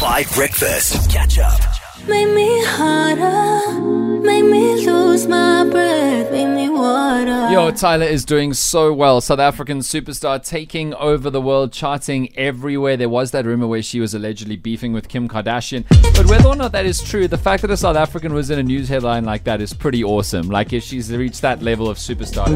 Five Breakfast. Catch up. Make me harder, Yo, Tyla is doing so well. South African superstar taking over the world, charting everywhere. There was that rumor where she was allegedly beefing with Kim Kardashian. But whether or not that is true, the fact that a South African was in a news headline like that is pretty awesome. Like if she's reached that level of superstar.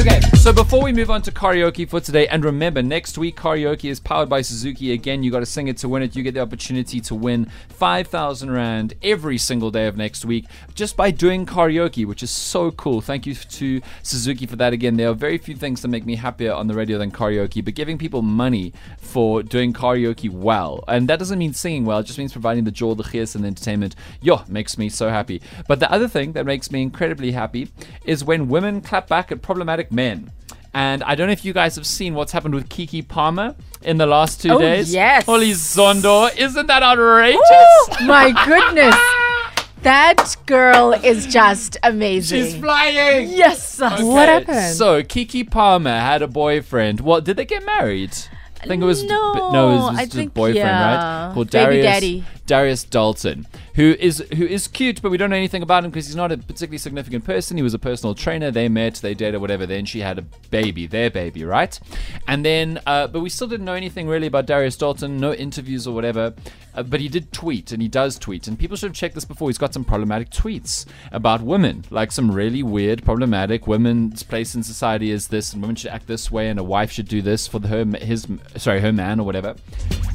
Okay, so before we move on to karaoke for today, and remember, next week karaoke is powered by Suzuki. Again, you got to sing it to win it. You get the opportunity to win 5,000 Rand every single day of next week just by doing karaoke, which is so cool. Thank you to Suzuki for that again. There are very few things that make me happier on the radio than karaoke, but giving people money for doing karaoke well, and that doesn't mean singing well, it just means providing the joy, the gears, and the entertainment. Yo, makes me so happy. But the other thing that makes me incredibly happy is when women clap back at problematic men. And I don't know if you guys have seen what's happened with Keke Palmer in the last two Oh, days. yes. Holy Zondo, isn't that outrageous? Woo! My goodness. That girl is just amazing. She's flying. yes. What happened? So Keke Palmer had a boyfriend. What? did they get married? I think it was No, no, it was, it was think, boyfriend, yeah. right? Called Baby Darius daddy. Darius Dalton, who is who is cute, but we don't know anything about him because he's not a particularly significant person. He was a personal trainer. They met, they dated, whatever. Then she had a baby, their baby, right? And then, uh, but we still didn't know anything really about Darius Dalton. No interviews or whatever. Uh, but he did tweet, and he does tweet, and people should have checked this before. He's got some problematic tweets about women, like some really weird, problematic women's place in society is this, and women should act this way, and a wife should do this for the, her his sorry her man or whatever.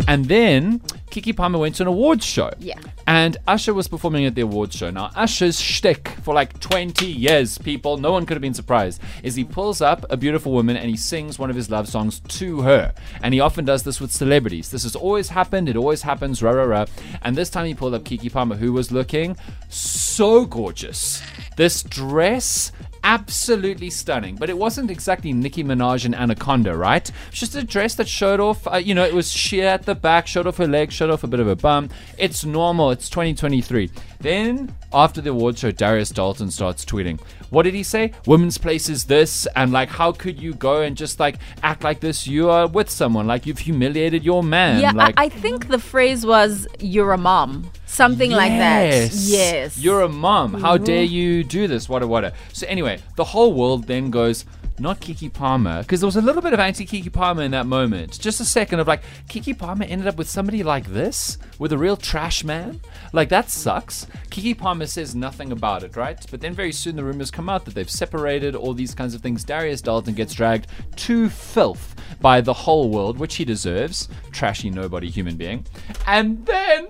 And then Keke Palmer went to an awards show. Yeah. And Usher was performing at the awards show. Now, Usher's shtick for like 20 years, people, no one could have been surprised, is he pulls up a beautiful woman and he sings one of his love songs to her. And he often does this with celebrities. This has always happened. It always happens, rah, rah, rah. And this time he pulled up Keke Palmer, who was looking so gorgeous. This dress, absolutely stunning. But it wasn't exactly Nicki Minaj and Anaconda, right? It's just a dress that showed off, uh, you know, it was sheer at the back, showed off her legs, showed off a bit of a bum. It's normal. It's 2023. Then, after the award show, Darius Dalton starts tweeting. What did he say? Women's place is this, and like, how could you go and just like act like this? You are with someone, like you've humiliated your man. yeah, like, I, I think the phrase was "you're a mom," something like that. Yes. Yes. You're a mom. How mm-hmm. dare you do this? Wada wada. So anyway, the whole world then goes, not Keke Palmer, because there was a little bit of anti Keke Palmer in that moment. Just a second of like, Keke Palmer ended up with somebody like this, with a real trash man. Like that sucks. Keke Palmer says nothing about it, right? But then very soon the rumors come out that they've separated, all these kinds of things. Darius Dalton gets dragged to filth by the whole world, which he deserves. Trashy nobody human being. And then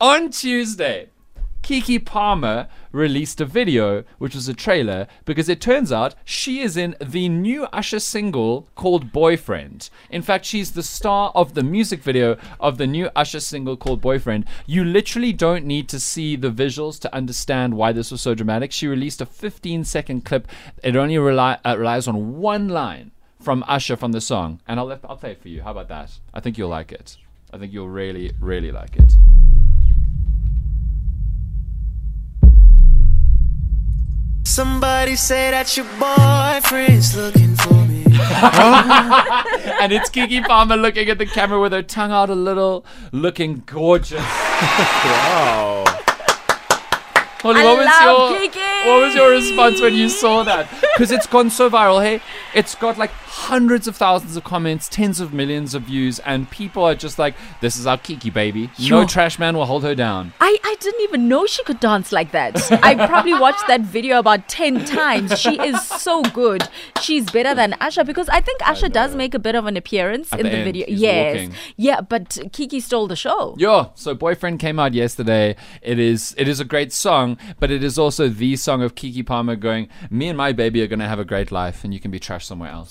on Tuesday, Keke Palmer released a video, which was a trailer, because it turns out she is in the new Usher single called Boyfriend. In fact, she's the star of the music video of the new Usher single called Boyfriend. You literally don't need to see the visuals to understand why this was so dramatic. She released a 15 second clip. It only rely, uh, relies on one line from Usher from the song, and I'll, I'll play it for you. How about that? I think you'll like it. I think you'll really, really like it. Somebody say that your boyfriend's looking for me. and it's Keke Palmer looking at the camera with her tongue out a little, looking gorgeous. wow. Holly, I what was your Keke. what was your response when you saw that? Because it's gone so viral. Hey, it's got like hundreds of thousands of comments, tens of millions of views, and people are just like, "This is our Keke baby. No trash man will hold her down." I, I didn't even know she could dance like that. I probably watched that video about 10 times. She is so good. She's better than Usher because I think Usher does make a bit of an appearance At in the the, video. yes. walking. Yeah, but Keke stole the show. Yeah, so boyfriend came out yesterday. It is it is a great song, but it is also the song of Keke Palmer going, "Me and my baby are gonna have a great life, and you can be trash somewhere else."